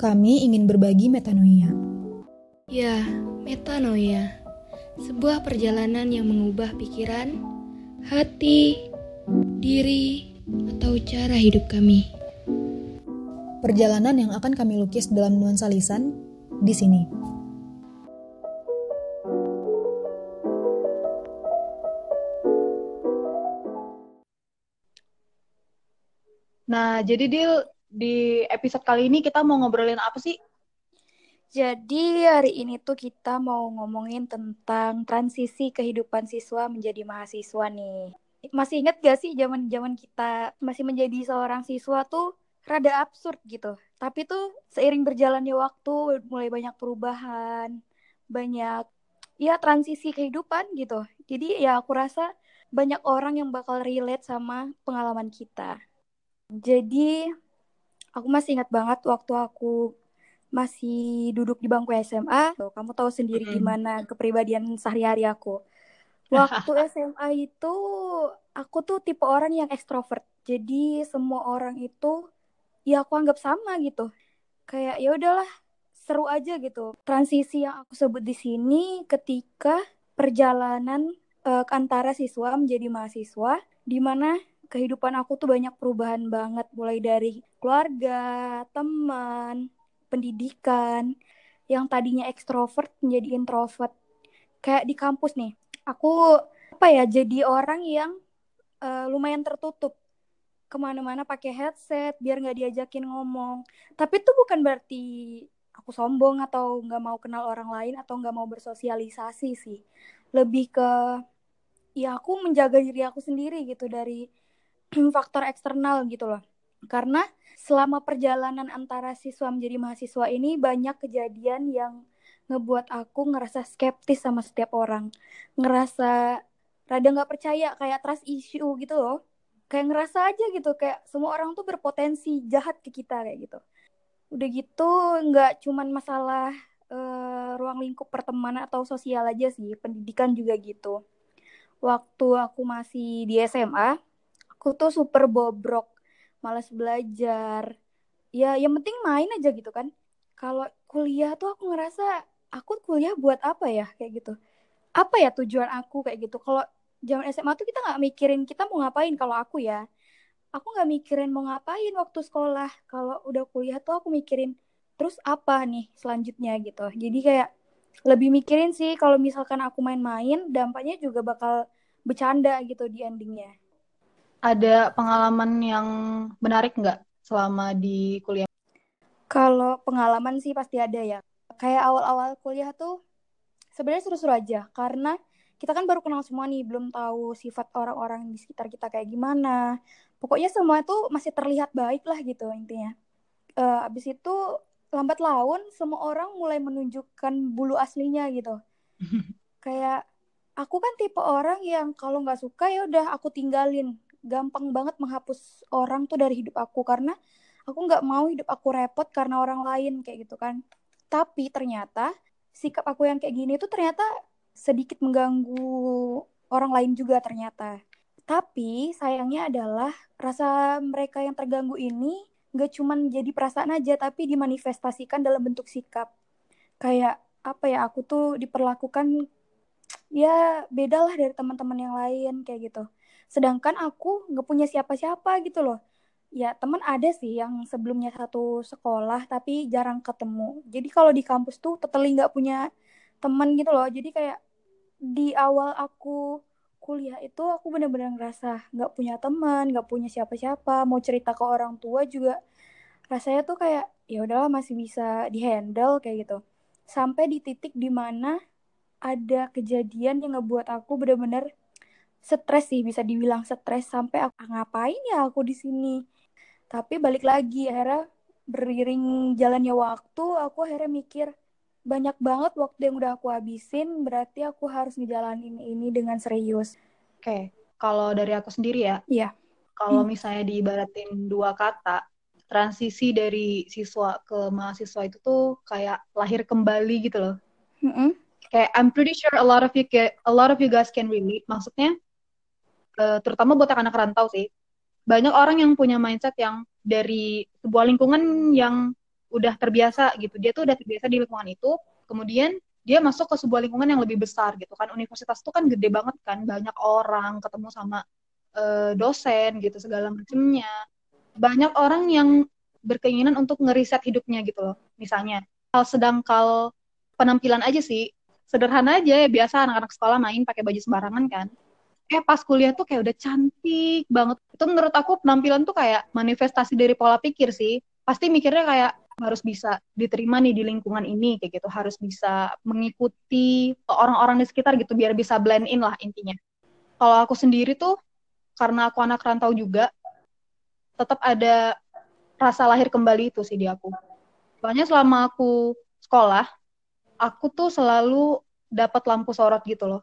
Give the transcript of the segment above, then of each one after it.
kami ingin berbagi metanoia. Ya, metanoia. Sebuah perjalanan yang mengubah pikiran, hati, diri, atau cara hidup kami. Perjalanan yang akan kami lukis dalam nuansa lisan di sini. Nah, jadi Dil, di episode kali ini kita mau ngobrolin apa sih? Jadi hari ini tuh kita mau ngomongin tentang transisi kehidupan siswa menjadi mahasiswa nih. Masih inget gak sih zaman-zaman kita masih menjadi seorang siswa tuh rada absurd gitu. Tapi tuh seiring berjalannya waktu mulai banyak perubahan, banyak ya transisi kehidupan gitu. Jadi ya aku rasa banyak orang yang bakal relate sama pengalaman kita. Jadi aku masih ingat banget waktu aku masih duduk di bangku SMA. Tuh, kamu tahu sendiri Mm-mm. gimana kepribadian sehari-hari aku. Waktu SMA itu aku tuh tipe orang yang ekstrovert. Jadi semua orang itu ya aku anggap sama gitu. Kayak ya udahlah seru aja gitu. Transisi yang aku sebut di sini ketika perjalanan eh, antara siswa menjadi mahasiswa di mana kehidupan aku tuh banyak perubahan banget mulai dari keluarga, teman, pendidikan yang tadinya ekstrovert menjadi introvert. Kayak di kampus nih, aku apa ya jadi orang yang eh, lumayan tertutup ke mana-mana pakai headset biar nggak diajakin ngomong. Tapi itu bukan berarti aku sombong atau nggak mau kenal orang lain atau nggak mau bersosialisasi sih. Lebih ke ya aku menjaga diri aku sendiri gitu dari faktor eksternal gitu loh. Karena selama perjalanan antara siswa menjadi mahasiswa ini banyak kejadian yang ngebuat aku ngerasa skeptis sama setiap orang. Ngerasa rada nggak percaya kayak trust issue gitu loh. Kayak ngerasa aja gitu kayak semua orang tuh berpotensi jahat ke kita kayak gitu. Udah gitu nggak cuman masalah eh, ruang lingkup pertemanan atau sosial aja sih, pendidikan juga gitu. Waktu aku masih di SMA, aku tuh super bobrok, malas belajar. Ya, yang penting main aja gitu kan. Kalau kuliah tuh aku ngerasa aku kuliah buat apa ya kayak gitu. Apa ya tujuan aku kayak gitu. Kalau zaman SMA tuh kita nggak mikirin kita mau ngapain kalau aku ya. Aku nggak mikirin mau ngapain waktu sekolah. Kalau udah kuliah tuh aku mikirin terus apa nih selanjutnya gitu. Jadi kayak lebih mikirin sih kalau misalkan aku main-main dampaknya juga bakal bercanda gitu di endingnya. Ada pengalaman yang menarik nggak selama di kuliah? Kalau pengalaman sih pasti ada ya. Kayak awal-awal kuliah tuh sebenarnya seru-seru aja karena kita kan baru kenal semua nih, belum tahu sifat orang-orang di sekitar kita kayak gimana. Pokoknya semua itu masih terlihat baik lah gitu intinya. Eh, abis itu lambat laun semua orang mulai menunjukkan bulu aslinya gitu. Kayak aku kan tipe orang yang kalau nggak suka ya udah aku tinggalin. Gampang banget menghapus orang tuh dari hidup aku karena aku nggak mau hidup aku repot karena orang lain kayak gitu kan. Tapi ternyata sikap aku yang kayak gini tuh ternyata sedikit mengganggu orang lain juga ternyata. Tapi sayangnya adalah rasa mereka yang terganggu ini nggak cuman jadi perasaan aja, tapi dimanifestasikan dalam bentuk sikap. Kayak apa ya, aku tuh diperlakukan ya beda lah dari teman-teman yang lain kayak gitu. Sedangkan aku nggak punya siapa-siapa gitu loh. Ya teman ada sih yang sebelumnya satu sekolah tapi jarang ketemu. Jadi kalau di kampus tuh totally nggak punya teman gitu loh. Jadi kayak di awal aku kuliah itu aku bener-bener ngerasa nggak punya teman, nggak punya siapa-siapa. Mau cerita ke orang tua juga rasanya tuh kayak ya udahlah masih bisa dihandle kayak gitu. Sampai di titik di mana ada kejadian yang ngebuat aku bener-bener stres sih bisa dibilang stres sampai aku "Ah, ngapain ya aku di sini. Tapi balik lagi akhirnya beriring jalannya waktu aku akhirnya mikir banyak banget waktu yang udah aku habisin berarti aku harus ngejalanin ini dengan serius. Oke, kalau dari aku sendiri ya, Iya. kalau misalnya diibaratin dua kata, transisi dari siswa ke mahasiswa itu tuh kayak lahir kembali gitu loh. Mm-mm. Kayak I'm pretty sure a lot of you ca- a lot of you guys can relate. Maksudnya eh, terutama buat anak rantau sih. Banyak orang yang punya mindset yang dari sebuah lingkungan yang udah terbiasa gitu. Dia tuh udah terbiasa di lingkungan itu. Kemudian dia masuk ke sebuah lingkungan yang lebih besar gitu kan. Universitas itu kan gede banget kan, banyak orang ketemu sama uh, dosen gitu segala macamnya. Banyak orang yang berkeinginan untuk ngeriset hidupnya gitu loh. Misalnya hal sedangkal penampilan aja sih. Sederhana aja ya biasa anak-anak sekolah main pakai baju sembarangan kan eh pas kuliah tuh kayak udah cantik banget. Itu menurut aku penampilan tuh kayak manifestasi dari pola pikir sih. Pasti mikirnya kayak harus bisa diterima nih di lingkungan ini kayak gitu, harus bisa mengikuti orang-orang di sekitar gitu biar bisa blend in lah intinya. Kalau aku sendiri tuh karena aku anak rantau juga, tetap ada rasa lahir kembali itu sih di aku. Soalnya selama aku sekolah, aku tuh selalu dapat lampu sorot gitu loh.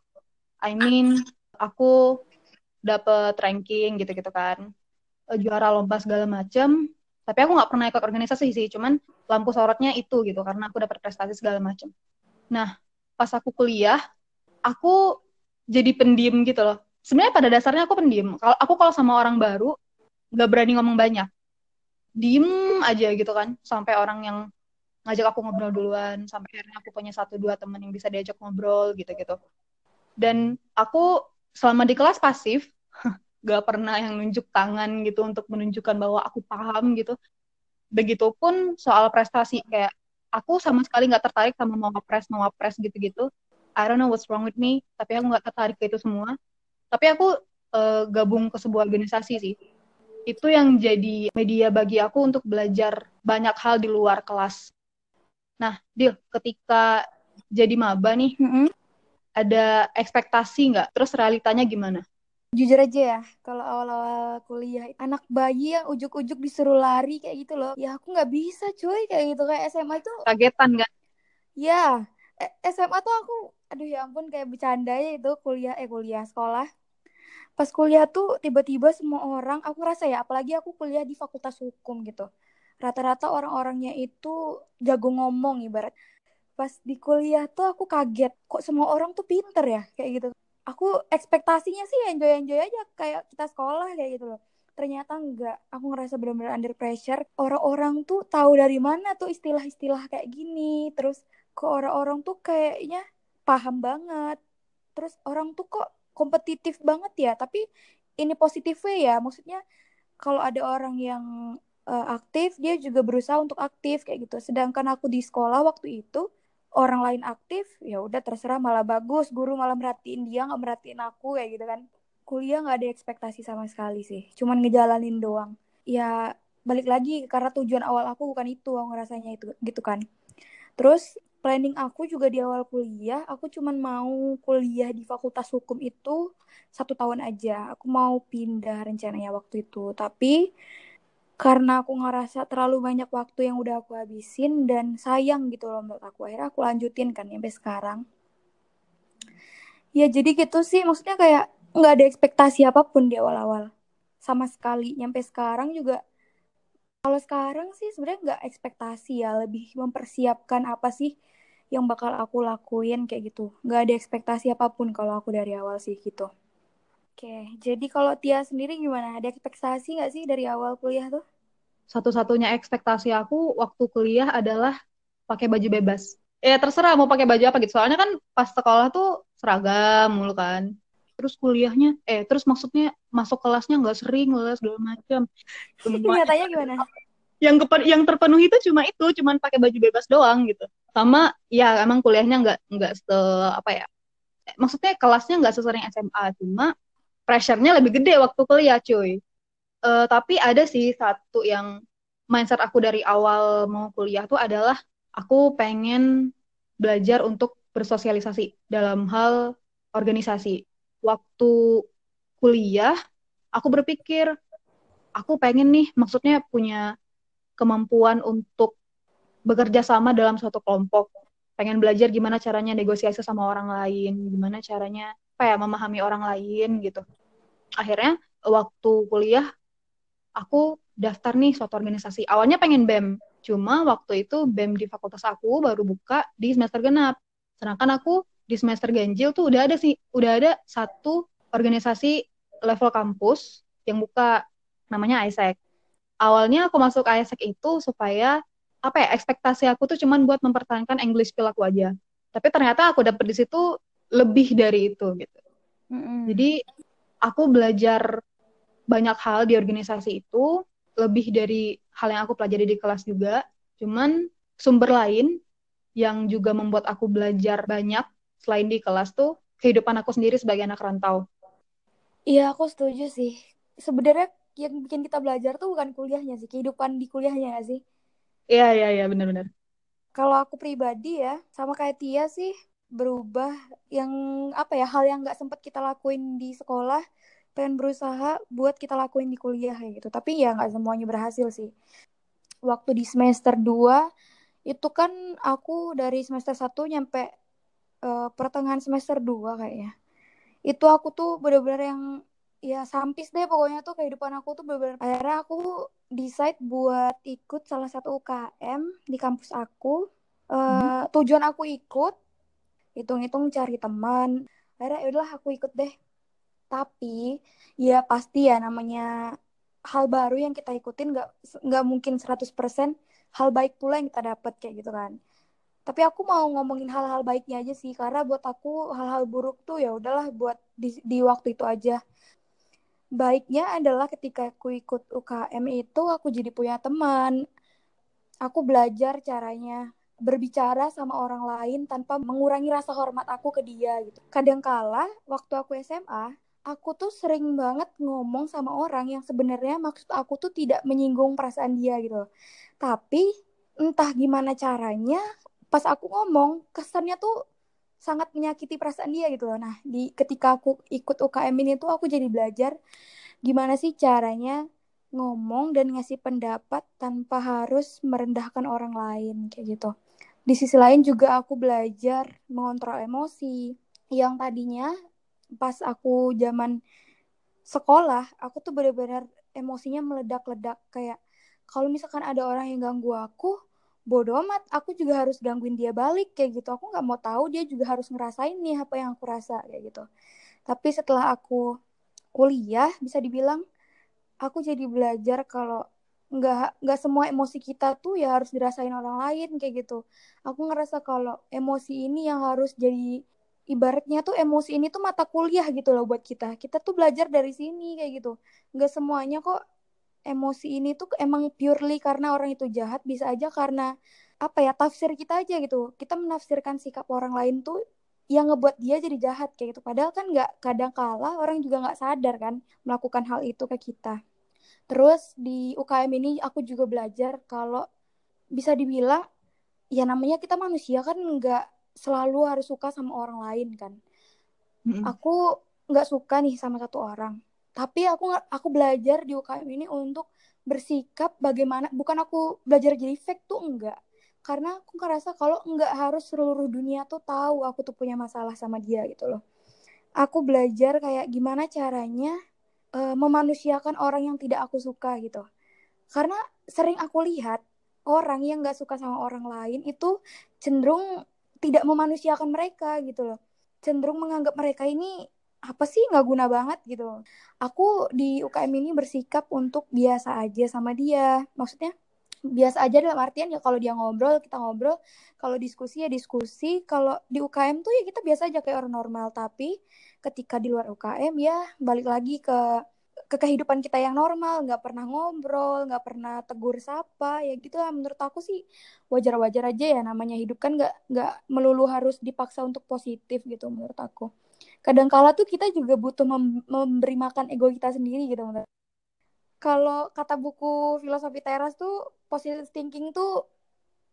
I mean, aku dapet ranking gitu-gitu kan. Eh, juara lomba segala macem. Tapi aku nggak pernah ikut organisasi sih cuman lampu sorotnya itu gitu karena aku dapat prestasi segala macem. Nah pas aku kuliah aku jadi pendiam gitu loh. Sebenarnya pada dasarnya aku pendiam kalau aku kalau sama orang baru nggak berani ngomong banyak. Diem aja gitu kan sampai orang yang ngajak aku ngobrol duluan sampai akhirnya aku punya satu dua teman yang bisa diajak ngobrol gitu gitu dan aku selama di kelas pasif gak pernah yang nunjuk tangan gitu untuk menunjukkan bahwa aku paham gitu. Begitupun soal prestasi kayak aku sama sekali nggak tertarik sama mau ngepres mau ngepres gitu-gitu. I don't know what's wrong with me tapi aku nggak tertarik ke itu semua. Tapi aku uh, gabung ke sebuah organisasi sih. Itu yang jadi media bagi aku untuk belajar banyak hal di luar kelas. Nah Dil ketika jadi maba nih mm -hmm ada ekspektasi nggak? Terus realitanya gimana? Jujur aja ya, kalau awal-awal kuliah anak bayi yang ujuk-ujuk disuruh lari kayak gitu loh, ya aku nggak bisa cuy kayak gitu kayak SMA itu. Kagetan nggak? Ya, SMA tuh aku, aduh ya ampun kayak bercanda ya itu kuliah eh kuliah sekolah. Pas kuliah tuh tiba-tiba semua orang, aku ngerasa ya, apalagi aku kuliah di fakultas hukum gitu. Rata-rata orang-orangnya itu jago ngomong ibarat pas di kuliah tuh aku kaget kok semua orang tuh pinter ya kayak gitu. Aku ekspektasinya sih enjoy enjoy aja kayak kita sekolah kayak gitu loh. Ternyata enggak aku ngerasa benar-benar under pressure. Orang-orang tuh tahu dari mana tuh istilah-istilah kayak gini. Terus kok orang-orang tuh kayaknya paham banget. Terus orang tuh kok kompetitif banget ya tapi ini positifnya ya. Maksudnya kalau ada orang yang uh, aktif dia juga berusaha untuk aktif kayak gitu. Sedangkan aku di sekolah waktu itu orang lain aktif ya udah terserah malah bagus guru malah merhatiin dia nggak merhatiin aku kayak gitu kan. Kuliah nggak ada ekspektasi sama sekali sih cuman ngejalanin doang. Ya balik lagi karena tujuan awal aku bukan itu aku ngerasanya itu gitu kan. Terus planning aku juga di awal kuliah aku cuman mau kuliah di fakultas hukum itu satu tahun aja. Aku mau pindah rencananya waktu itu tapi karena aku ngerasa terlalu banyak waktu yang udah aku habisin dan sayang gitu loh menurut aku. Akhirnya aku lanjutin kan sampai sekarang. Ya jadi gitu sih. Maksudnya kayak nggak ada ekspektasi apa pun di awal-awal. Sama sekali. Nyampe sekarang juga kalau sekarang sih sebenarnya nggak ekspektasi ya. Lebih mempersiapkan apa sih yang bakal aku lakuin kayak gitu. Nggak ada ekspektasi apa pun kalau aku dari awal sih gitu. Oke, jadi kalau Tia sendiri gimana? Ada ekspektasi nggak sih dari awal kuliah tuh? Satu-satunya ekspektasi aku waktu kuliah adalah pakai baju bebas. Ya terserah mau pakai baju apa gitu. Soalnya kan pas sekolah tuh seragam mulu kan. Terus kuliahnya, eh terus maksudnya masuk kelasnya nggak sering lah segala macam. Nyatanya gimana? Yang kepen, yang terpenuhi itu cuma itu, cuma pakai baju bebas doang gitu. Sama ya emang kuliahnya nggak nggak se apa ya? Maksudnya kelasnya nggak sesering SMA, cuma pressure-nya lebih gede waktu kuliah cuy uh, tapi ada sih satu yang mindset aku dari awal mau kuliah tuh adalah aku pengen belajar untuk bersosialisasi dalam hal organisasi. Waktu kuliah aku berpikir aku pengen nih maksudnya punya kemampuan untuk bekerja sama dalam suatu kelompok. Pengen belajar gimana caranya negosiasi sama orang lain gimana caranya apa ya memahami orang lain gitu. Akhirnya waktu kuliah aku daftar nih suatu organisasi. Awalnya pengen bem cuma waktu itu bem di fakultas aku baru buka di semester genap. Sedangkan aku di semester ganjil tuh udah ada sih udah ada satu organisasi level kampus yang buka namanya ISEC awalnya aku masuk ISEC itu supaya apa ya ekspektasi aku tuh cuman buat mempertahankan English skill aku aja. Tapi ternyata aku dapet di situ lebih dari itu gitu. Mm-mm. jadi aku belajar banyak hal di organisasi itu lebih dari hal yang aku pelajari di kelas juga cuman sumber lain yang juga membuat aku belajar banyak selain di kelas tuh kehidupan aku sendiri sebagai anak rantau Iya, aku setuju sih. Sebenarnya yang bikin kita belajar tuh bukan kuliahnya sih, kehidupan di kuliahnya gak sih? iya iya iya benar-benar Kalau aku pribadi ya, sama kayak Tia sih, berubah yang apa ya, hal yang nggak sempat kita lakuin di sekolah, pengen berusaha buat kita lakuin di kuliah kayak gitu. Tapi ya nggak semuanya berhasil sih. Waktu di semester 2, itu kan aku dari semester 1 nyampe eh, pertengahan semester 2 kayaknya. Itu aku tuh bener-bener yang ya sampis deh pokoknya tuh kehidupan aku tuh bener-bener akhirnya aku decide buat ikut salah satu UKM di kampus aku Eh, tujuan aku ikut hitung-hitung cari teman akhirnya yaudahlah aku ikut deh tapi ya pasti ya namanya hal baru yang kita ikutin nggak nggak mungkin 100% hal baik pula yang kita dapat kayak gitu kan. Tapi aku mau ngomongin hal-hal baiknya aja sih karena buat aku hal-hal buruk tuh ya udahlah buat di, di waktu itu aja. Baiknya adalah ketika aku ikut UKM itu aku jadi punya teman. Aku belajar caranya berbicara sama orang lain tanpa mengurangi rasa hormat aku ke dia gitu. Kadangkala waktu aku SMA, aku tuh sering banget ngomong sama orang yang sebenarnya maksud aku tuh tidak menyinggung perasaan dia gitu. Tapi entah gimana caranya, pas aku ngomong kesannya tuh sangat menyakiti perasaan dia gitu loh. Nah, di ketika aku ikut UKM ini tuh aku jadi belajar gimana sih caranya ngomong dan ngasih pendapat tanpa harus merendahkan orang lain kayak gitu. Di sisi lain juga aku belajar mengontrol emosi yang tadinya pas aku zaman sekolah, aku tuh benar-benar emosinya meledak-ledak kayak kalau misalkan ada orang yang ganggu aku, bodo amat, aku juga harus gangguin dia balik kayak gitu. Aku nggak mau tahu dia juga harus ngerasain nih apa yang aku rasa kayak gitu. Tapi setelah aku kuliah, bisa dibilang aku jadi belajar kalau nggak nggak semua emosi kita tuh ya harus dirasain orang lain kayak gitu. Aku ngerasa kalau emosi ini yang harus jadi ibaratnya tuh emosi ini tuh mata kuliah gitu loh buat kita. Kita tuh belajar dari sini kayak gitu. Nggak semuanya kok emosi ini tuh emang purely karena orang itu jahat, bisa aja karena apa ya tafsir kita aja gitu. Kita menafsirkan sikap orang lain tuh yang ngebuat dia jadi jahat kayak gitu. Padahal kan nggak kadang kala orang juga nggak sadar kan melakukan hal itu ke kita. Terus di UKM ini aku juga belajar kalau bisa dibilang ya namanya kita manusia kan nggak selalu harus suka sama orang lain kan. Mm-mm. Aku nggak suka nih sama satu orang. Tapi aku aku belajar di UKM ini untuk bersikap bagaimana bukan aku belajar jadi fake tuh enggak. Karena aku ngerasa kalau nggak harus seluruh dunia tuh tahu aku tuh punya masalah sama dia gitu loh. Aku belajar kayak gimana caranya eh, memanusiakan orang yang tidak aku suka gitu. Karena sering aku lihat orang yang nggak suka sama orang lain itu cenderung tidak memanusiakan mereka gitu loh. Cenderung menganggap mereka ini apa sih nggak guna banget gitu. Aku di UKM ini bersikap untuk biasa aja sama dia. Maksudnya biasa aja dalam artian ya kalau dia ngobrol kita ngobrol, kalau diskusi ya diskusi, kalau di UKM tuh ya kita biasa aja kayak orang normal. Tapi ketika di luar UKM ya balik lagi ke ke kehidupan kita yang normal, nggak pernah ngobrol, nggak pernah tegur sapa, ya gitu lah. Menurut aku sih wajar-wajar aja ya namanya hidup kan nggak nggak melulu harus dipaksa untuk positif gitu menurut aku. Kadang-kala tuh kita juga butuh mem- memberi makan ego kita sendiri gitu menurut. Kalau kata buku filosofi teras tuh positive thinking tuh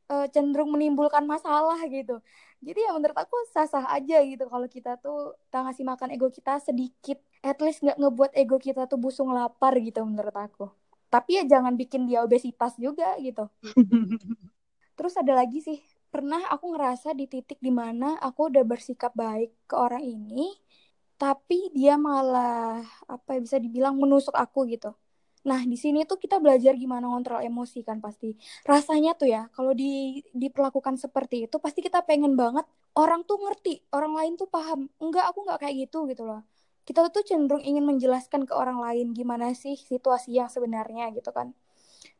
eh, cenderung menimbulkan masalah gitu. Jadi ya menurut aku sah-sah aja gitu kalau kita tuh tak ngasih makan ego kita sedikit, at least nggak ngebuat ego kita tuh busung lapar gitu menurut aku. Tapi ya jangan bikin dia obesitas juga gitu. Terus ada lagi sih, pernah aku ngerasa di titik di mana aku udah bersikap baik ke orang ini, tapi dia malah apa ya bisa dibilang menusuk aku gitu. Nah, di sini tuh kita belajar gimana ngontrol emosi kan pasti. Rasanya tuh ya, kalau di diperlakukan seperti itu pasti kita pengen banget orang tuh ngerti, orang lain tuh paham. Enggak, aku nggak kayak gitu gitu loh. Kita tuh cenderung ingin menjelaskan ke orang lain gimana sih situasi yang sebenarnya gitu kan.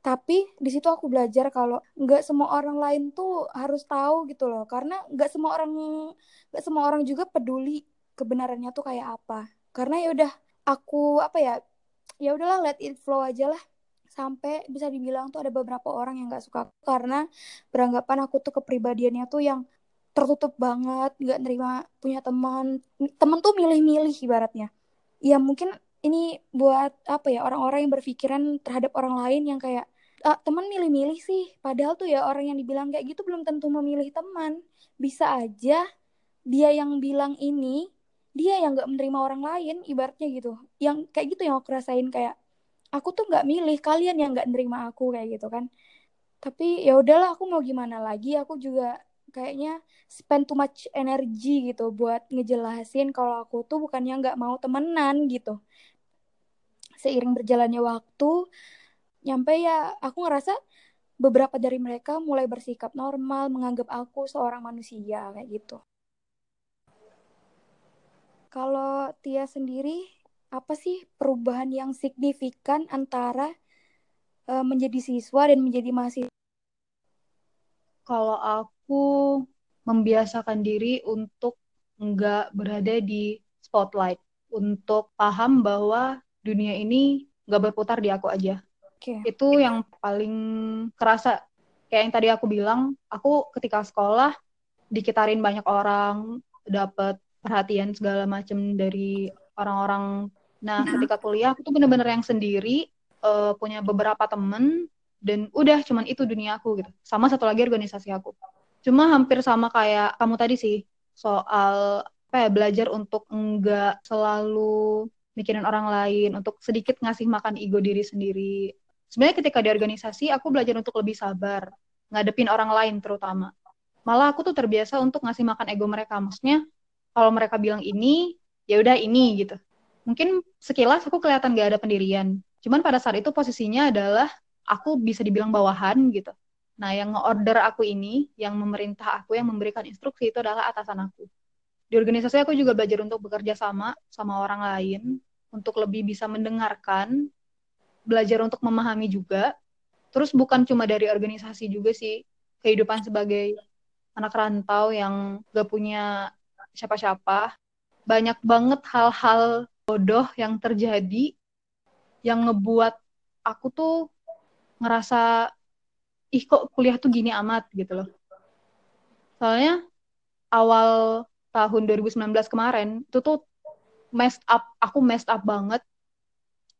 tapi di situ aku belajar kalau nggak semua orang lain tuh harus tahu gitu loh. Karena nggak semua orang nggak semua orang juga peduli kebenarannya tuh kayak apa. Karena ya udah aku apa ya ya udahlah let it flow aja lah. Sampai bisa dibilang tuh ada beberapa orang yang nggak suka. Karena beranggapan aku tuh kepribadiannya tuh yang tertutup banget nggak nerima punya teman teman tuh milih-milih ibaratnya ya mungkin ini buat apa ya orang-orang yang berpikiran terhadap orang lain yang kayak ah, teman milih-milih sih. Padahal tuh ya orang yang dibilang kayak gitu belum tentu memilih teman. Bisa aja dia yang bilang ini, dia yang nggak menerima orang lain, ibaratnya gitu. Yang kayak gitu yang aku rasain kayak aku tuh nggak milih kalian yang nggak menerima aku kayak gitu kan. Tapi ya udahlah aku mau gimana lagi, aku juga kayaknya spend too much energy gitu buat ngejelasin kalau aku tuh bukannya nggak mau temenan gitu. Seiring berjalannya waktu, nyampe ya aku ngerasa beberapa dari mereka mulai bersikap normal, menganggap aku seorang manusia kayak gitu. Kalau Tia sendiri, apa sih perubahan yang signifikan antara uh, menjadi siswa dan menjadi mahasiswa? Kalau aku membiasakan diri untuk nggak berada di spotlight, untuk paham bahwa dunia ini nggak berputar di aku aja Okay. Itu yang paling kerasa. Kayak yang tadi aku bilang, aku ketika sekolah dikitarin banyak orang, dapat perhatian segala macam dari orang-orang. Nah, nah, ketika kuliah aku tuh bener-bener yang sendiri, uh, punya beberapa temen, dan udah cuman itu dunia aku gitu. Sama satu lagi organisasi aku. Cuma hampir sama kayak kamu tadi sih, soal apa ya, belajar untuk enggak selalu mikirin orang lain, untuk sedikit ngasih makan ego diri sendiri, sebenarnya ketika di organisasi aku belajar untuk lebih sabar ngadepin orang lain terutama. Malah aku tuh terbiasa untuk ngasih makan ego mereka. Maksudnya kalau mereka bilang ini ya udah ini gitu. Mungkin sekilas aku kelihatan gak ada pendirian. Cuman pada saat itu posisinya adalah aku bisa dibilang bawahan gitu nah yang nge-order aku ini yang memerintah aku yang memberikan instruksi itu adalah atasan aku di organisasi aku juga belajar untuk bekerja sama sama orang lain untuk lebih bisa mendengarkan belajar untuk memahami juga. Terus bukan cuma dari organisasi juga sih, kehidupan sebagai anak rantau yang gak punya siapa-siapa. Banyak banget hal-hal bodoh yang terjadi yang ngebuat aku tuh ngerasa ih kok kuliah tuh gini amat gitu loh. Soalnya awal tahun 2019 kemarin itu tuh messed up, aku messed up banget.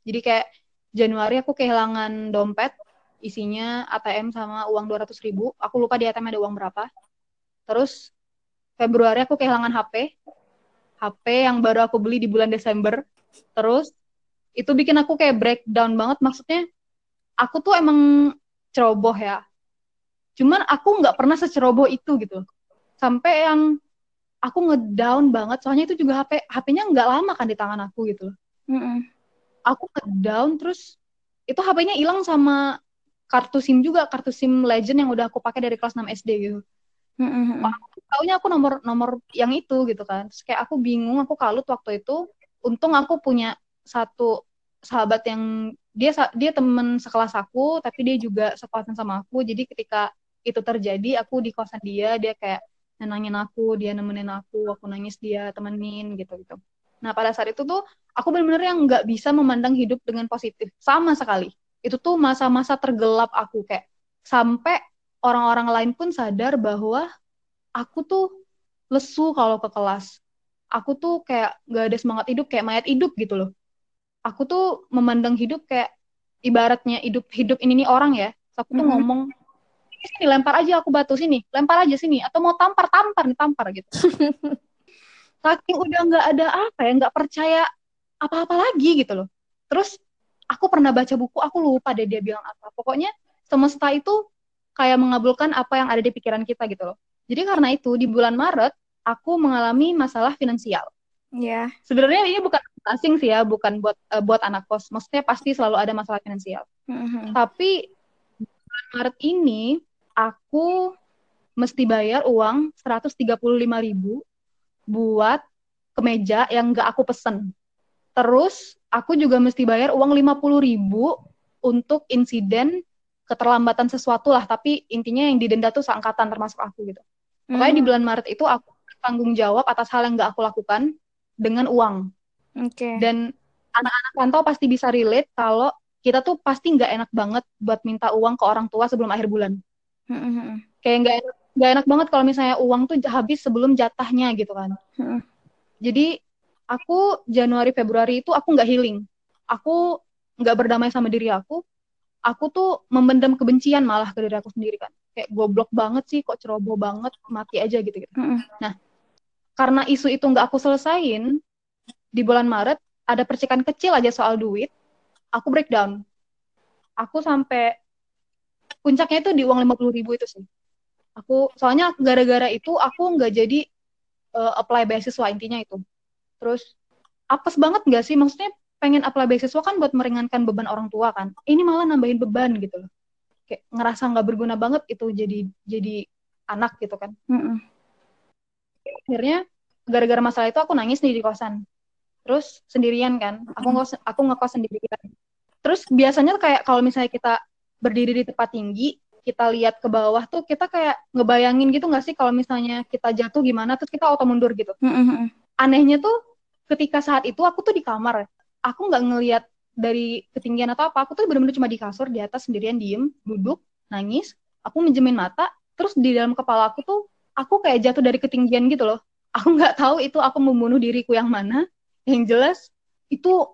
Jadi kayak Januari aku kehilangan dompet isinya ATM sama uang 200 ribu. Aku lupa di ATM ada uang berapa. Terus Februari aku kehilangan HP. HP yang baru aku beli di bulan Desember. Terus itu bikin aku kayak breakdown banget. Maksudnya aku tuh emang ceroboh ya. Cuman aku nggak pernah seceroboh itu gitu. Sampai yang aku ngedown banget. Soalnya itu juga HP HP-nya nggak lama kan di tangan aku gitu. Mm -mm aku ke down terus itu HP-nya hilang sama kartu SIM juga kartu SIM Legend yang udah aku pakai dari kelas 6 SD gitu. Mm-hmm. Taunya aku nomor nomor yang itu gitu kan. Terus kayak aku bingung, aku kalut waktu itu. Untung aku punya satu sahabat yang dia dia temen sekelas aku, tapi dia juga sekelas sama aku. Jadi ketika itu terjadi, aku di kosan dia, dia kayak nenangin aku, dia nemenin aku, aku nangis dia temenin gitu gitu. Nah pada saat itu tuh aku benar-benar yang nggak bisa memandang hidup dengan positif sama sekali. Itu tuh masa-masa tergelap aku kayak sampai orang-orang lain pun sadar bahwa aku tuh lesu kalau ke kelas. Aku tuh kayak nggak ada semangat hidup kayak mayat hidup gitu loh. Aku tuh memandang hidup kayak ibaratnya hidup hidup ini nih orang ya. aku tuh mm -hmm. ngomong sini lempar aja aku batu sini, lempar aja sini atau mau tampar tampar nih tampar gitu. saking udah nggak ada apa ya nggak percaya apa-apa lagi gitu loh terus aku pernah baca buku aku lupa deh dia bilang apa pokoknya semesta itu kayak mengabulkan apa yang ada di pikiran kita gitu loh jadi karena itu di bulan Maret aku mengalami masalah finansial Ya. Yeah. Sebenarnya ini bukan asing sih ya, bukan buat uh, buat anak kos. Maksudnya pasti selalu ada masalah finansial. Mm-hmm. Tapi bulan Maret ini aku mesti bayar uang 135 ribu buat kemeja yang gak aku pesen. Terus aku juga mesti bayar uang 50 ribu untuk insiden keterlambatan sesuatu lah, tapi intinya yang didenda tuh seangkatan termasuk aku gitu. Pokoknya di Hmm, bulan Maret itu aku tanggung jawab atas hal yang nggak aku lakukan dengan uang. Oke. Dan anak-anak rantau pasti bisa relate kalau kita tuh pasti nggak enak banget buat minta uang ke orang tua sebelum akhir bulan. Hmm, hmm, hmm. Kayak nggak enak, nggak enak banget kalau misalnya uang tuh habis sebelum jatahnya gitu kan. Hmm. Jadi aku Januari Februari itu aku nggak healing. Aku nggak berdamai sama diri aku. Aku tuh memendam kebencian malah ke diri aku sendiri kan. Kayak goblok banget sih, kok ceroboh banget, mati aja gitu gitu. Hmm, Karena isu itu nggak aku selesain di bulan Maret, ada percikan kecil aja soal duit, aku breakdown. Aku sampai puncaknya itu di uang 50 ribu itu sih. Aku soalnya gara-gara itu aku nggak jadi eh, apply beasiswa intinya itu. Terus apes banget nggak sih? Maksudnya pengen apply beasiswa kan buat meringankan beban orang tua kan. Ini malah nambahin beban gitu loh. Kayak ngerasa nggak berguna banget itu jadi jadi anak gitu kan. hmm, hmm. Akhirnya gara-gara masalah itu aku nangis nih di kosan. Terus sendirian kan. Aku ngekos aku ngekos sendirian. Terus biasanya kayak kalau misalnya kita berdiri di tempat tinggi, kita lihat ke bawah tuh kita kayak ngebayangin gitu nggak sih kalau misalnya kita jatuh gimana terus kita auto mundur gitu. Hmm, hmm, hmm. Anehnya tuh ketika saat itu aku tuh di kamar. Aku nggak ngelihat dari ketinggian atau apa. Aku tuh bener-bener cuma di kasur di atas sendirian diem, duduk, nangis. Aku menjemin mata. Terus di dalam kepala aku tuh aku kayak jatuh dari ketinggian gitu loh. Aku nggak tahu itu aku membunuh diriku yang mana. Yang jelas itu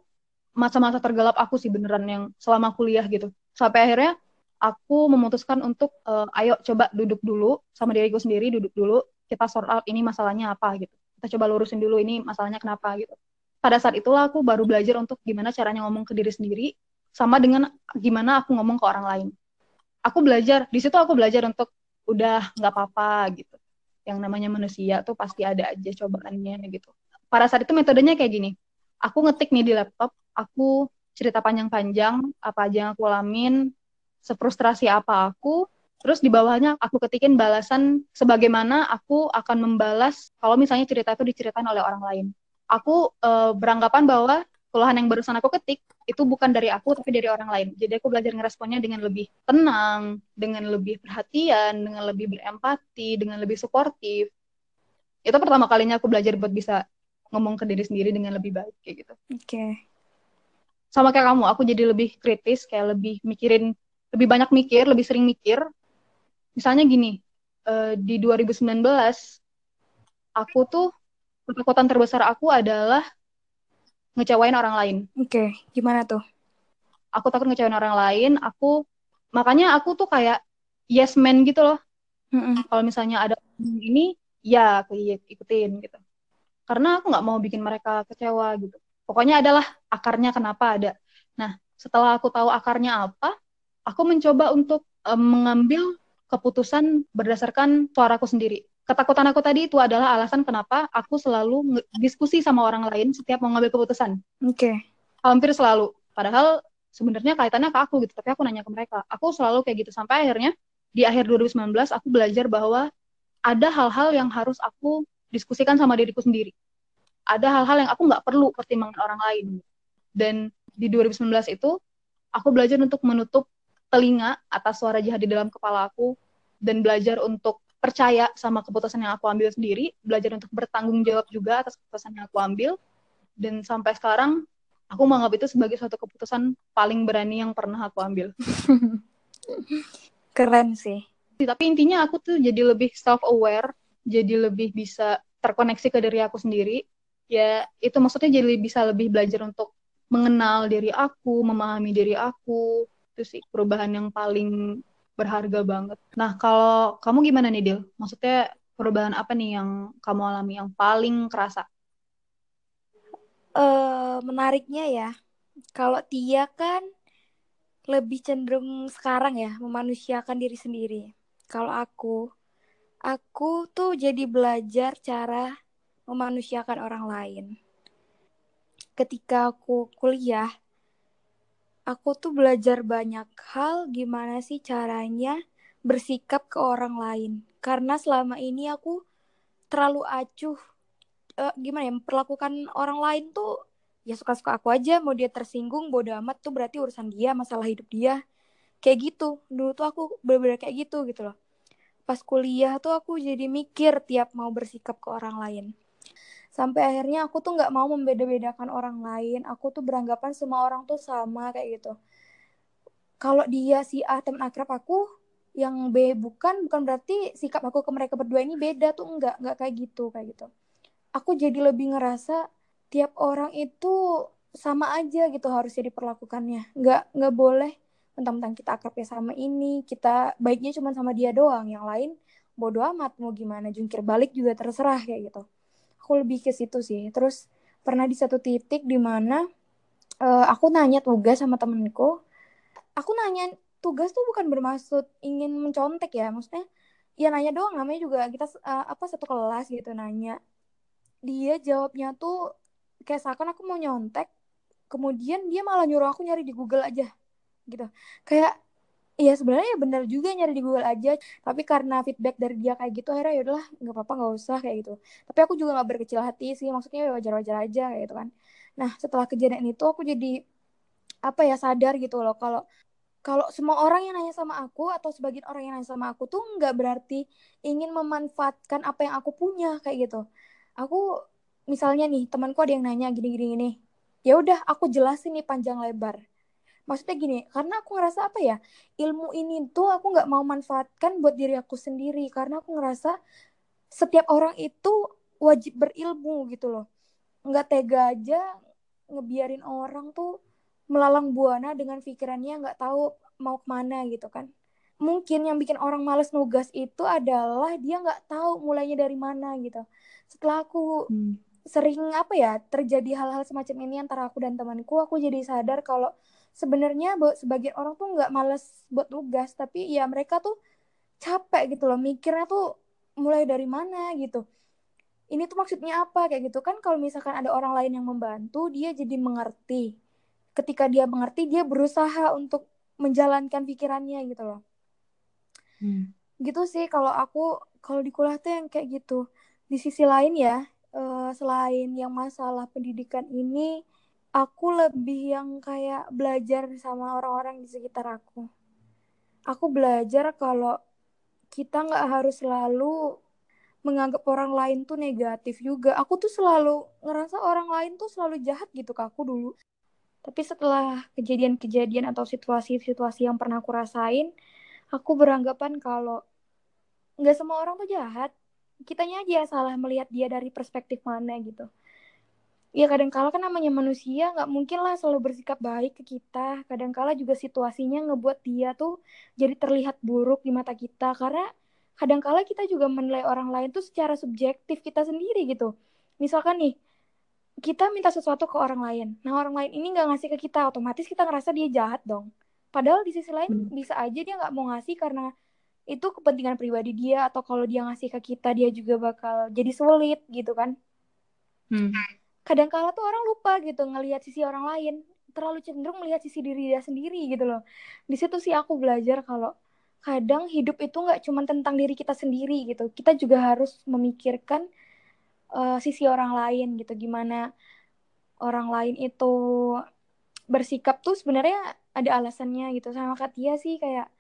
masa-masa tergelap aku sih beneran yang selama kuliah gitu. Sampai akhirnya aku memutuskan untuk eh, ayo coba duduk dulu sama diriku sendiri, duduk dulu, kita sort out ini masalahnya apa gitu. Kita coba lurusin dulu ini masalahnya kenapa gitu. Pada saat itulah aku baru belajar untuk gimana caranya ngomong ke diri sendiri sama dengan gimana aku ngomong ke orang lain. Aku belajar, di situ aku belajar untuk udah nggak apa-apa gitu. Yang namanya manusia tuh pasti ada aja cobaannya gitu. Pada saat itu metodenya kayak gini. Aku ngetik nih di laptop, aku cerita panjang-panjang apa aja yang aku alamin, sefrustrasi apa aku, terus di bawahnya aku ketikin balasan sebagaimana aku akan membalas kalau misalnya cerita itu diceritain oleh orang lain. Aku eh, beranggapan bahwa keluhan yang barusan aku ketik itu bukan dari aku tapi dari orang lain. Jadi aku belajar ngeresponnya dengan lebih tenang, dengan lebih perhatian, dengan lebih berempati, dengan lebih suportif. Itu pertama kalinya aku belajar buat bisa ngomong ke diri sendiri dengan lebih baik kayak gitu Oke. sama kayak kamu, aku jadi lebih kritis, kayak lebih mikirin, lebih banyak mikir, lebih sering mikir. Misalnya gini, eh, di 2019, aku tuh, ketakutan terbesar aku adalah ngecewain orang lain. Oke. Gimana tuh? Aku takut ngecewain orang lain, aku, makanya aku tuh kayak yes man gitu loh. Hmm. Kalau misalnya ada ini, ya aku ikutin gitu. Karena aku nggak mau bikin mereka kecewa gitu. Pokoknya adalah akarnya kenapa ada. Nah, setelah aku tahu akarnya apa, aku mencoba untuk eh, mengambil keputusan berdasarkan suaraku sendiri. Ketakutan aku tadi itu adalah alasan kenapa aku selalu diskusi sama orang lain setiap mau ngambil keputusan. Oke. Hampir selalu. Padahal sebenarnya kaitannya ke aku gitu, tapi aku nanya ke mereka. Aku selalu kayak gitu sampai akhirnya di akhir 2019 aku belajar bahwa ada hal-hal yang harus aku diskusikan sama diriku sendiri. Ada hal-hal yang aku nggak perlu pertimbangan orang lain. Dan di 2019 itu aku belajar untuk menutup telinga atas suara jahat di dalam kepala aku dan belajar untuk percaya sama keputusan yang aku ambil sendiri, belajar untuk bertanggung jawab juga atas keputusan yang aku ambil. Dan sampai sekarang aku menganggap itu sebagai suatu keputusan paling berani yang pernah aku ambil. Keren sih. Tapi intinya aku tuh jadi lebih self aware, jadi lebih bisa terkoneksi ke diri aku sendiri. Ya itu maksudnya jadi bisa lebih belajar untuk mengenal diri aku, memahami diri aku. Itu sih perubahan yang paling berharga banget. Nah, kalau kamu gimana nih, Dil? Maksudnya perubahan apa nih yang kamu alami yang paling kerasa? eh menariknya ya, kalau Tia kan lebih cenderung sekarang ya memanusiakan diri sendiri. Kalau aku, aku tuh jadi belajar cara memanusiakan orang lain. Ketika aku kuliah, aku tuh belajar banyak hal gimana sih caranya bersikap ke orang lain. Karena selama ini aku terlalu acuh eh, gimana ya memperlakukan orang lain tuh ya suka-suka aku aja. Mau dia tersinggung bodo amat tuh berarti urusan dia masalah hidup dia. Kayak gitu. Dulu tuh aku bener-bener kayak gitu gitu loh. Pas kuliah tuh aku jadi mikir tiap mau bersikap ke orang lain sampai akhirnya aku tuh nggak mau membeda-bedakan orang lain. Aku tuh beranggapan semua orang tuh sama kayak gitu. Kalau dia si A teman akrab aku yang B bukan bukan berarti sikap aku ke mereka berdua ini beda tuh enggak enggak kayak gitu kayak gitu. Aku jadi lebih ngerasa tiap orang itu sama aja gitu harusnya diperlakukannya. Nggak nggak boleh tentang-tentang kita akrab ya sama ini kita baiknya cuma sama dia doang. Yang lain bodoh amat mau gimana jungkir balik juga terserah kayak gitu aku lebih ke situ sih. Terus pernah di satu titik di mana uh, aku nanya tugas sama temenku. Aku nanya tugas tuh bukan bermaksud ingin mencontek ya maksudnya? Ya nanya doang. Namanya juga kita uh, apa satu kelas gitu nanya. Dia jawabnya tuh kayak seakan aku mau nyontek kemudian dia malah nyuruh aku nyari di Google aja gitu. Kayak Iya sebenarnya ya benar juga nyari di Google aja. Tapi karena feedback dari dia kayak gitu akhirnya ya udahlah nggak apa-apa nggak usah kayak gitu. Tapi aku juga nggak berkecil hati sih maksudnya ya wajar-wajar aja kayak gitu kan. Nah setelah kejadian itu aku jadi apa ya sadar gitu loh kalau kalau semua orang yang nanya sama aku atau sebagian orang yang nanya sama aku tuh nggak berarti ingin memanfaatkan apa yang aku punya kayak gitu. Aku misalnya nih temanku ada yang nanya gini-gini gini ya udah aku jelasin nih panjang lebar maksudnya gini karena aku ngerasa apa ya ilmu ini tuh aku nggak mau manfaatkan buat diri aku sendiri. Karena aku ngerasa setiap orang itu wajib berilmu gitu loh. Nggak tega aja ngebiarin orang tuh melalang buana dengan pikirannya nggak tahu mau ke mana gitu kan. Mungkin yang bikin orang males nugas itu adalah dia nggak tahu mulainya dari mana gitu. Setelah aku hmm. sering apa ya terjadi hal-hal semacam ini antara aku dan temanku aku jadi sadar kalau sebenarnya buat sebagian orang tuh nggak males buat tugas tapi ya mereka tuh capek gitu loh mikirnya tuh mulai dari mana gitu. Ini tuh maksudnya apa? Kayak gitu. Kan kalau misalkan ada orang lain yang membantu dia jadi mengerti. Ketika dia mengerti dia berusaha untuk menjalankan pikirannya gitu loh. Hmm. gitu sih kalau aku kalau di kuliah tuh yang kayak gitu. Di sisi lain ya uh, selain yang masalah pendidikan ini aku lebih yang kayak belajar sama orang-orang di sekitar aku. Aku belajar kalau kita nggak harus selalu menganggap orang lain tuh negatif juga. Aku tuh selalu ngerasa orang lain tuh selalu jahat gitu ke aku dulu. Tapi setelah kejadian-kejadian atau situasi-situasi yang pernah aku rasain, aku beranggapan kalau nggak semua orang tuh jahat. Kitanya aja salah melihat dia dari perspektif mana gitu ya kadang kala kan namanya manusia nggak mungkin lah selalu bersikap baik ke kita. Kadang kala juga situasinya ngebuat dia tuh jadi terlihat buruk di mata kita. Karena kadang kala kita juga menilai orang lain tuh secara subjektif kita sendiri gitu. Misalkan nih kita minta sesuatu ke orang lain. Nah orang lain ini nggak ngasih ke kita otomatis kita ngerasa dia jahat dong. Padahal di sisi lain bisa aja dia nggak mau ngasih karena itu kepentingan pribadi dia atau kalau dia ngasih ke kita dia juga bakal jadi sulit gitu kan. Hmm kadang kala tuh orang lupa gitu ngelihat sisi orang lain. Terlalu cenderung melihat sisi diri dia sendiri gitu loh. Di situ sih aku belajar kalau kadang hidup itu nggak cuma tentang diri kita sendiri gitu. Kita juga harus memikirkan uh, sisi orang lain gitu. Gimana orang lain itu bersikap tuh sebenarnya ada alasannya gitu. Sama Katia sih kayak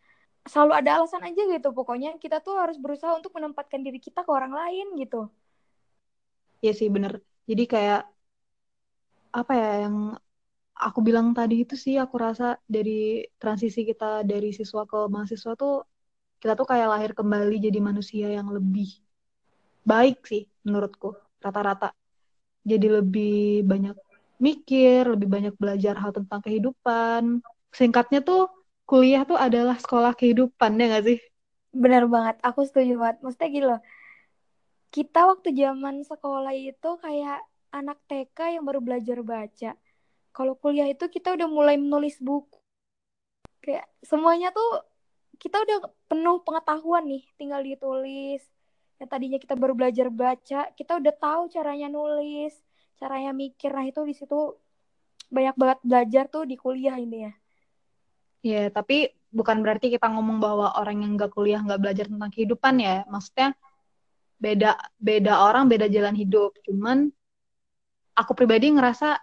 selalu ada alasan aja gitu. Pokoknya kita tuh harus berusaha untuk menempatkan diri kita ke orang lain gitu. Iya sih bener. Jadi kayak apa ya yang aku bilang tadi itu sih aku rasa dari transisi kita dari siswa ke mahasiswa tuh kita tuh kayak lahir kembali jadi manusia yang lebih baik sih menurutku rata-rata. Jadi lebih banyak mikir lebih banyak belajar hal tentang kehidupan. Singkatnya tuh kuliah tuh adalah sekolah kehidupan ya gak sih? Benar banget aku setuju banget. Maksudnya loh kita waktu zaman sekolah itu kayak anak TK yang baru belajar baca. Kalau kuliah itu kita udah mulai menulis buku. Kayak semuanya tuh kita udah penuh pengetahuan nih, tinggal ditulis. Ya tadinya kita baru belajar baca, kita udah tahu caranya nulis, caranya mikir. Nah, itu di situ banyak banget belajar tuh di kuliah ini ya. Ya, tapi bukan berarti kita ngomong bahwa orang yang nggak kuliah nggak belajar tentang kehidupan ya. Maksudnya beda beda orang beda jalan hidup cuman aku pribadi ngerasa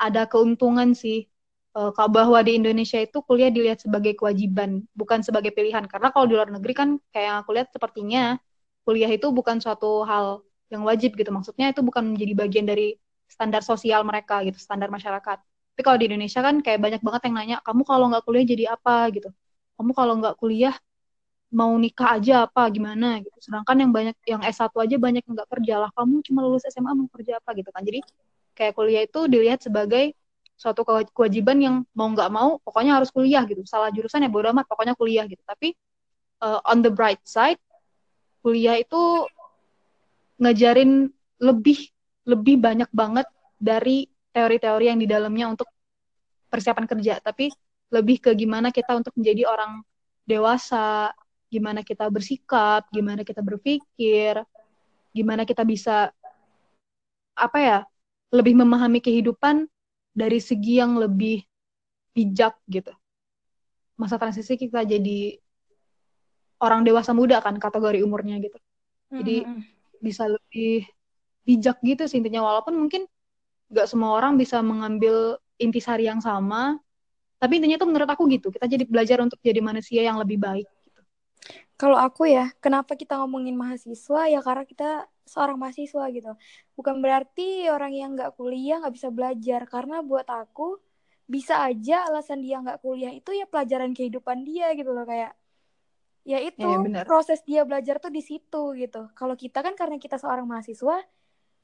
ada keuntungan sih uh, bahwa di Indonesia itu kuliah dilihat sebagai kewajiban, bukan sebagai pilihan. Karena kalau di luar negeri kan kayak yang aku lihat sepertinya kuliah itu bukan suatu hal yang wajib gitu. Maksudnya itu bukan menjadi bagian dari standar sosial mereka gitu, standar masyarakat. Tapi kalau di Indonesia kan kayak banyak banget yang nanya, kamu kalau nggak kuliah jadi apa gitu? Kamu kalau nggak kuliah mau nikah aja apa gimana gitu. Sedangkan yang banyak yang S1 aja banyak yang nggak kerja lah. Kamu cuma lulus SMA mau kerja apa gitu kan. Jadi kayak kuliah itu dilihat sebagai suatu kewajiban yang mau nggak mau pokoknya harus kuliah gitu. Salah jurusan ya bodo amat pokoknya kuliah gitu. Tapi uh, on the bright side kuliah itu ngajarin lebih lebih banyak banget dari teori-teori yang di dalamnya untuk persiapan kerja, tapi lebih ke gimana kita untuk menjadi orang dewasa, gimana kita bersikap, gimana kita berpikir, gimana kita bisa apa ya, lebih memahami kehidupan dari segi yang lebih bijak gitu. Masa transisi kita jadi orang dewasa muda kan kategori umurnya gitu. Jadi mm -hmm. bisa lebih bijak gitu sih intinya walaupun mungkin nggak semua orang bisa mengambil intisari yang sama tapi intinya tuh menurut aku gitu kita jadi belajar untuk jadi manusia yang lebih baik kalau aku ya, kenapa kita ngomongin mahasiswa ya karena kita seorang mahasiswa gitu. Bukan berarti orang yang nggak kuliah nggak bisa belajar karena buat aku bisa aja alasan dia nggak kuliah itu ya pelajaran kehidupan dia gitu loh kayak ya itu ya, proses dia belajar tuh di situ gitu. Kalau kita kan karena kita seorang mahasiswa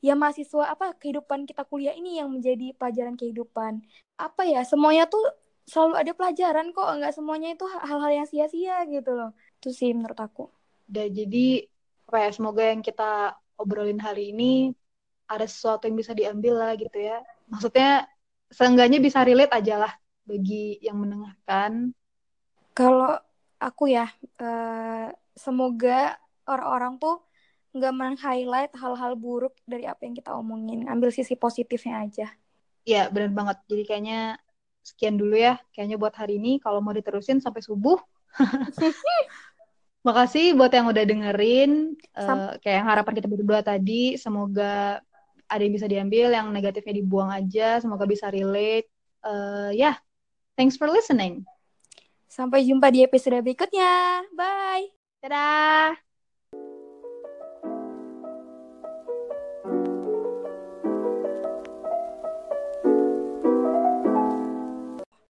ya mahasiswa apa kehidupan kita kuliah ini yang menjadi pelajaran kehidupan. Apa ya semuanya tuh selalu ada pelajaran kok nggak semuanya itu hal-hal yang sia-sia gitu loh itu sih menurut aku. Dan jadi apa ya semoga yang kita obrolin hari ini ada sesuatu yang bisa diambil lah gitu ya. Maksudnya seenggaknya bisa relate aja lah bagi yang mendengarkan. Kalau aku ya uh, semoga orang-orang tuh nggak men-highlight hal-hal buruk dari apa yang kita omongin. Ambil sisi positifnya aja. Iya benar banget. Jadi kayaknya sekian dulu ya. Kayaknya buat hari ini kalau mau diterusin sampai subuh Makasih buat yang udah dengerin. Uh, kayak yang harapan kita berdua tadi, semoga ada yang bisa diambil, yang negatifnya dibuang aja. Semoga bisa relate. Uh, ya, yeah. thanks for listening. Sampai jumpa di episode berikutnya. Bye. Dadah.